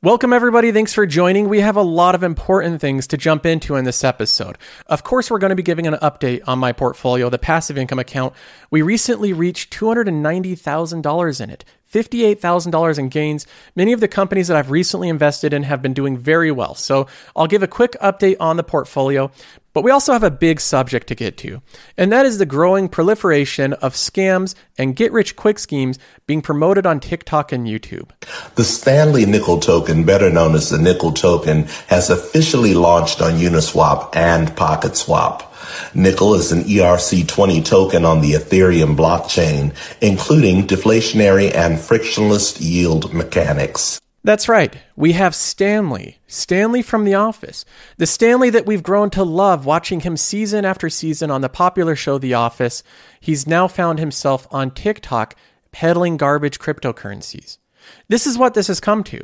Welcome, everybody. Thanks for joining. We have a lot of important things to jump into in this episode. Of course, we're going to be giving an update on my portfolio, the passive income account. We recently reached $290,000 in it. $58,000 in gains. Many of the companies that I've recently invested in have been doing very well. So I'll give a quick update on the portfolio, but we also have a big subject to get to, and that is the growing proliferation of scams and get rich quick schemes being promoted on TikTok and YouTube. The Stanley Nickel token, better known as the Nickel token, has officially launched on Uniswap and PocketSwap. Nickel is an ERC20 token on the Ethereum blockchain, including deflationary and frictionless yield mechanics. That's right. We have Stanley. Stanley from The Office. The Stanley that we've grown to love watching him season after season on the popular show The Office. He's now found himself on TikTok peddling garbage cryptocurrencies. This is what this has come to.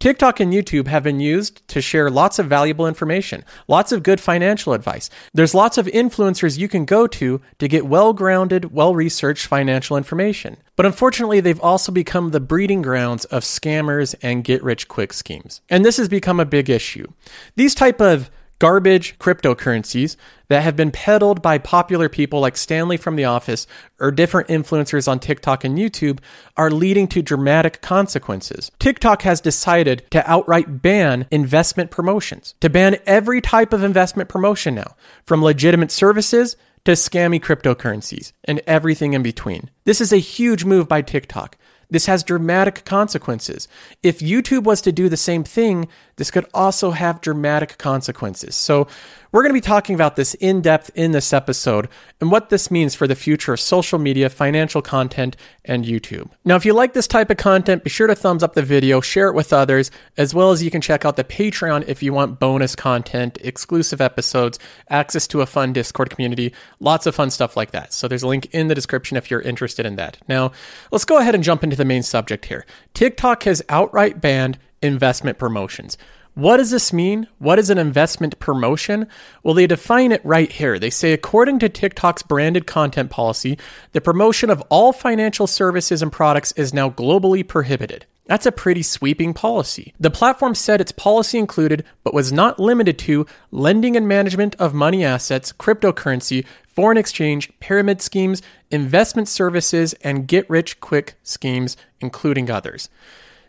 TikTok and YouTube have been used to share lots of valuable information, lots of good financial advice. There's lots of influencers you can go to to get well grounded, well researched financial information. But unfortunately, they've also become the breeding grounds of scammers and get rich quick schemes. And this has become a big issue. These type of garbage cryptocurrencies that have been peddled by popular people like Stanley from The Office or different influencers on TikTok and YouTube are leading to dramatic consequences. TikTok has decided to outright ban investment promotions, to ban every type of investment promotion now, from legitimate services to scammy cryptocurrencies and everything in between. This is a huge move by TikTok. This has dramatic consequences. If YouTube was to do the same thing, this could also have dramatic consequences. So, we're going to be talking about this in depth in this episode and what this means for the future of social media, financial content, and YouTube. Now, if you like this type of content, be sure to thumbs up the video, share it with others, as well as you can check out the Patreon if you want bonus content, exclusive episodes, access to a fun Discord community, lots of fun stuff like that. So, there's a link in the description if you're interested in that. Now, let's go ahead and jump into the main subject here. TikTok has outright banned investment promotions. What does this mean? What is an investment promotion? Well, they define it right here. They say, according to TikTok's branded content policy, the promotion of all financial services and products is now globally prohibited. That's a pretty sweeping policy. The platform said its policy included, but was not limited to, lending and management of money assets, cryptocurrency, foreign exchange, pyramid schemes, investment services, and get rich quick schemes, including others.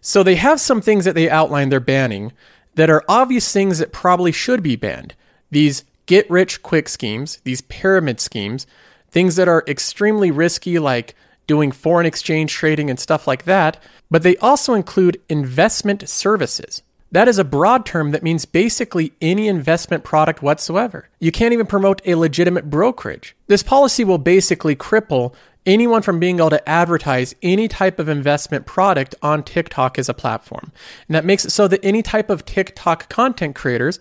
So they have some things that they outline they're banning that are obvious things that probably should be banned. These get rich quick schemes, these pyramid schemes, things that are extremely risky, like doing foreign exchange trading and stuff like that, but they also include investment services. That is a broad term that means basically any investment product whatsoever. You can't even promote a legitimate brokerage. This policy will basically cripple anyone from being able to advertise any type of investment product on TikTok as a platform. And that makes it so that any type of TikTok content creators,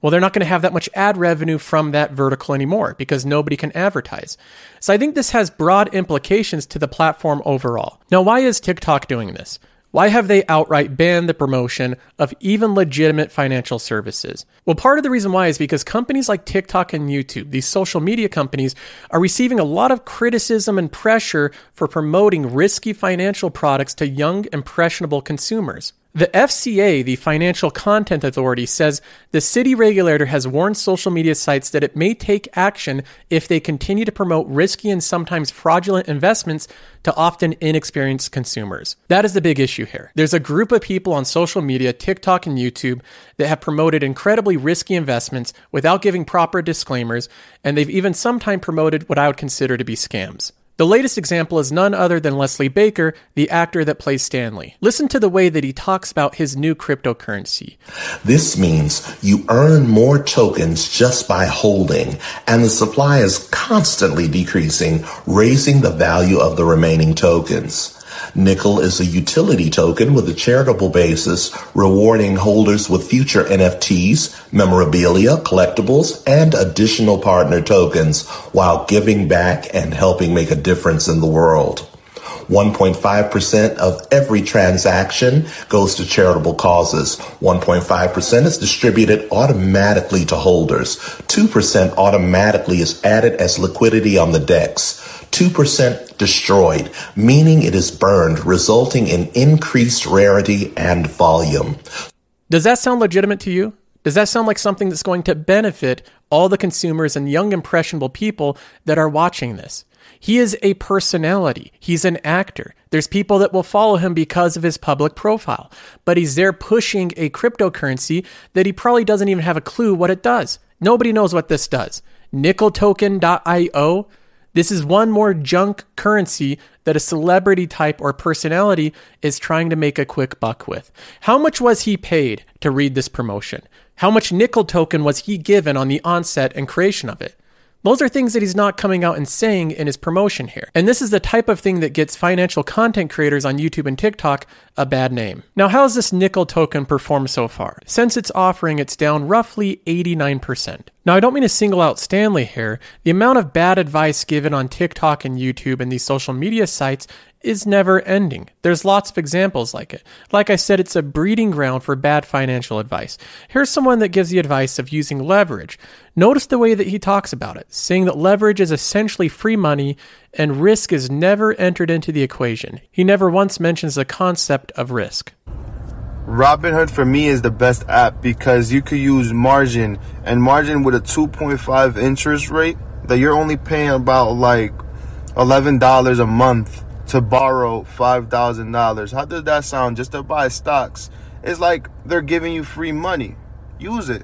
well, they're not going to have that much ad revenue from that vertical anymore because nobody can advertise. So I think this has broad implications to the platform overall. Now, why is TikTok doing this? Why have they outright banned the promotion of even legitimate financial services? Well, part of the reason why is because companies like TikTok and YouTube, these social media companies, are receiving a lot of criticism and pressure for promoting risky financial products to young, impressionable consumers. The FCA, the Financial Conduct Authority, says the city regulator has warned social media sites that it may take action if they continue to promote risky and sometimes fraudulent investments to often inexperienced consumers. That is the big issue here. There's a group of people on social media, TikTok and YouTube, that have promoted incredibly risky investments without giving proper disclaimers, and they've even sometimes promoted what I would consider to be scams. The latest example is none other than Leslie Baker, the actor that plays Stanley. Listen to the way that he talks about his new cryptocurrency. This means you earn more tokens just by holding, and the supply is constantly decreasing, raising the value of the remaining tokens. Nickel is a utility token with a charitable basis, rewarding holders with future NFTs, memorabilia, collectibles, and additional partner tokens while giving back and helping make a difference in the world. 1.5% of every transaction goes to charitable causes. 1.5% is distributed automatically to holders. 2% automatically is added as liquidity on the DEX. 2% destroyed, meaning it is burned, resulting in increased rarity and volume. Does that sound legitimate to you? Does that sound like something that's going to benefit all the consumers and young, impressionable people that are watching this? He is a personality. He's an actor. There's people that will follow him because of his public profile, but he's there pushing a cryptocurrency that he probably doesn't even have a clue what it does. Nobody knows what this does. Nickeltoken.io. This is one more junk currency that a celebrity type or personality is trying to make a quick buck with. How much was he paid to read this promotion? How much nickel token was he given on the onset and creation of it? Those are things that he's not coming out and saying in his promotion here. And this is the type of thing that gets financial content creators on YouTube and TikTok a bad name. Now, how has this nickel token performed so far? Since its offering, it's down roughly 89%. Now, I don't mean to single out Stanley here. The amount of bad advice given on TikTok and YouTube and these social media sites is never ending. There's lots of examples like it. Like I said, it's a breeding ground for bad financial advice. Here's someone that gives the advice of using leverage. Notice the way that he talks about it, saying that leverage is essentially free money and risk is never entered into the equation. He never once mentions the concept of risk. Robinhood for me is the best app because you could use margin and margin with a 2.5 interest rate that you're only paying about like $11 a month to borrow $5,000. How does that sound just to buy stocks? It's like they're giving you free money. Use it.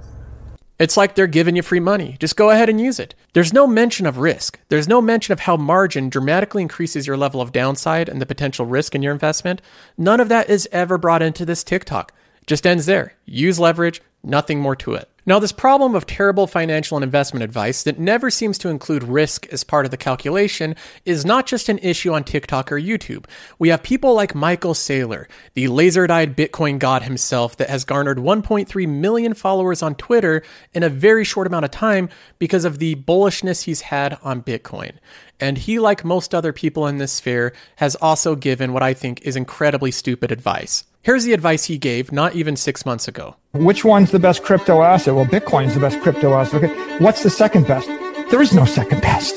It's like they're giving you free money. Just go ahead and use it. There's no mention of risk. There's no mention of how margin dramatically increases your level of downside and the potential risk in your investment. None of that is ever brought into this TikTok. Just ends there. Use leverage, nothing more to it. Now, this problem of terrible financial and investment advice that never seems to include risk as part of the calculation is not just an issue on TikTok or YouTube. We have people like Michael Saylor, the laser eyed Bitcoin god himself, that has garnered 1.3 million followers on Twitter in a very short amount of time because of the bullishness he's had on Bitcoin. And he, like most other people in this sphere, has also given what I think is incredibly stupid advice. Here's the advice he gave not even six months ago. Which one's the best crypto asset? Well, Bitcoin's the best crypto asset. Okay. What's the second best? There is no second best.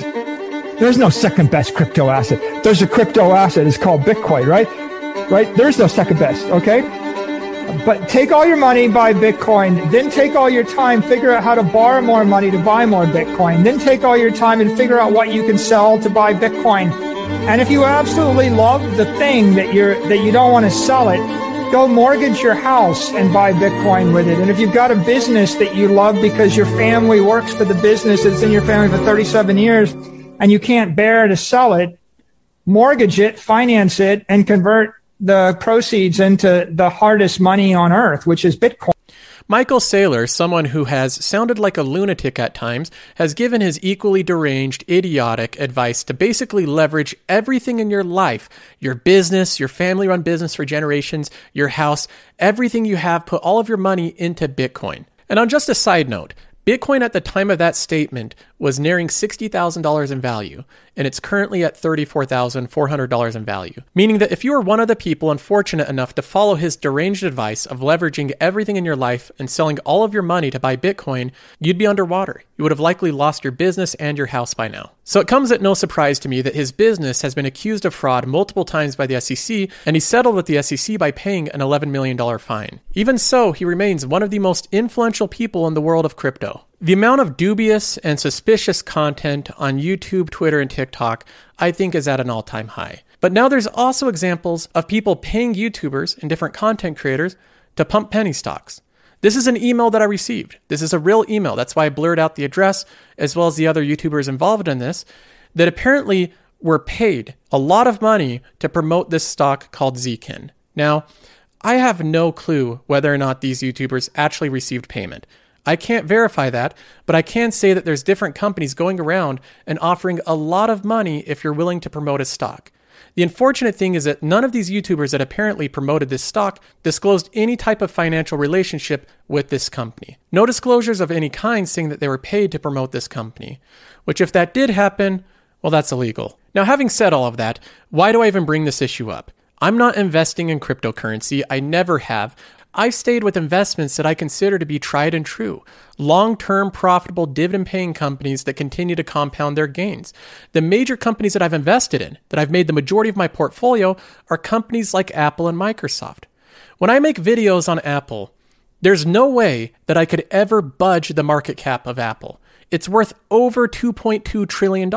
There's no second best crypto asset. There's a crypto asset. It's called Bitcoin, right? Right? There's no second best. Okay. But take all your money, buy Bitcoin. Then take all your time, figure out how to borrow more money to buy more Bitcoin. Then take all your time and figure out what you can sell to buy Bitcoin. And if you absolutely love the thing that you're, that you don't want to sell it, Go mortgage your house and buy Bitcoin with it. And if you've got a business that you love because your family works for the business that's in your family for 37 years and you can't bear to sell it, mortgage it, finance it, and convert the proceeds into the hardest money on earth, which is Bitcoin. Michael Saylor, someone who has sounded like a lunatic at times, has given his equally deranged, idiotic advice to basically leverage everything in your life your business, your family run business for generations, your house, everything you have, put all of your money into Bitcoin. And on just a side note, Bitcoin at the time of that statement was nearing $60,000 in value, and it's currently at $34,400 in value. Meaning that if you are one of the people unfortunate enough to follow his deranged advice of leveraging everything in your life and selling all of your money to buy Bitcoin, you'd be underwater. You would have likely lost your business and your house by now. So it comes at no surprise to me that his business has been accused of fraud multiple times by the SEC, and he settled with the SEC by paying an $11 million fine. Even so, he remains one of the most influential people in the world of crypto. The amount of dubious and suspicious content on YouTube, Twitter, and TikTok, I think, is at an all time high. But now there's also examples of people paying YouTubers and different content creators to pump penny stocks. This is an email that I received. This is a real email. That's why I blurred out the address as well as the other YouTubers involved in this that apparently were paid a lot of money to promote this stock called Zkin. Now, I have no clue whether or not these YouTubers actually received payment. I can't verify that, but I can say that there's different companies going around and offering a lot of money if you're willing to promote a stock. The unfortunate thing is that none of these YouTubers that apparently promoted this stock disclosed any type of financial relationship with this company. No disclosures of any kind saying that they were paid to promote this company, which, if that did happen, well, that's illegal. Now, having said all of that, why do I even bring this issue up? I'm not investing in cryptocurrency. I never have. I've stayed with investments that I consider to be tried and true, long term profitable dividend paying companies that continue to compound their gains. The major companies that I've invested in, that I've made the majority of my portfolio, are companies like Apple and Microsoft. When I make videos on Apple, there's no way that I could ever budge the market cap of Apple. It's worth over $2.2 trillion.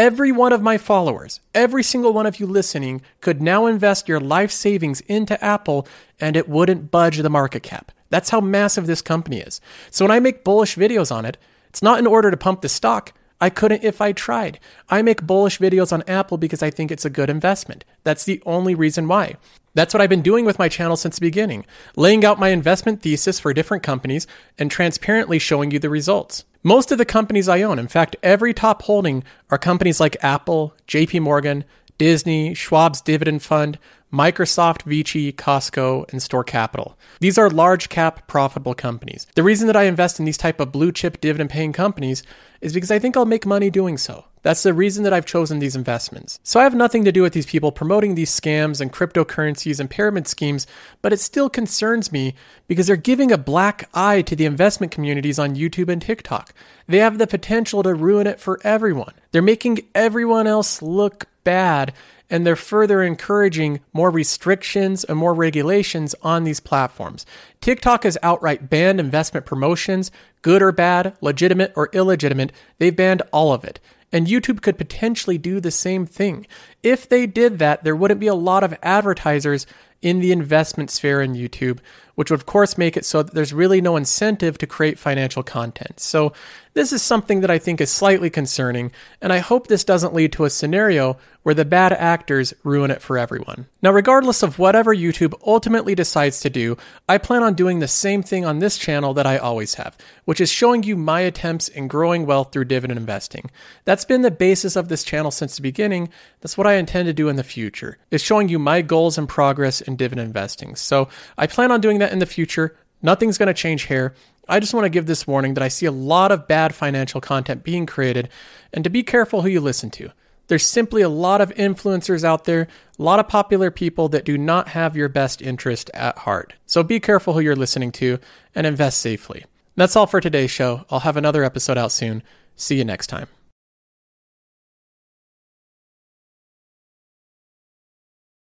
Every one of my followers, every single one of you listening, could now invest your life savings into Apple and it wouldn't budge the market cap. That's how massive this company is. So when I make bullish videos on it, it's not in order to pump the stock. I couldn't if I tried. I make bullish videos on Apple because I think it's a good investment. That's the only reason why. That's what I've been doing with my channel since the beginning, laying out my investment thesis for different companies and transparently showing you the results. Most of the companies I own, in fact, every top holding are companies like Apple, JP Morgan, Disney, Schwab's Dividend Fund, Microsoft, Vici, Costco, and Store Capital. These are large cap profitable companies. The reason that I invest in these type of blue chip dividend paying companies is because I think I'll make money doing so. That's the reason that I've chosen these investments. So I have nothing to do with these people promoting these scams and cryptocurrencies and pyramid schemes, but it still concerns me because they're giving a black eye to the investment communities on YouTube and TikTok. They have the potential to ruin it for everyone. They're making everyone else look bad and they're further encouraging more restrictions and more regulations on these platforms. TikTok has outright banned investment promotions, good or bad, legitimate or illegitimate. They've banned all of it. And YouTube could potentially do the same thing. If they did that, there wouldn't be a lot of advertisers in the investment sphere in YouTube, which would of course make it so that there's really no incentive to create financial content. So this is something that I think is slightly concerning, and I hope this doesn't lead to a scenario where the bad actors ruin it for everyone. Now, regardless of whatever YouTube ultimately decides to do, I plan on doing the same thing on this channel that I always have, which is showing you my attempts in growing wealth through dividend investing. That's been the basis of this channel since the beginning. That's what I intend to do in the future, is showing you my goals and progress dividend investing. So I plan on doing that in the future. Nothing's going to change here. I just want to give this warning that I see a lot of bad financial content being created and to be careful who you listen to. There's simply a lot of influencers out there, a lot of popular people that do not have your best interest at heart. So be careful who you're listening to and invest safely. That's all for today's show. I'll have another episode out soon. See you next time.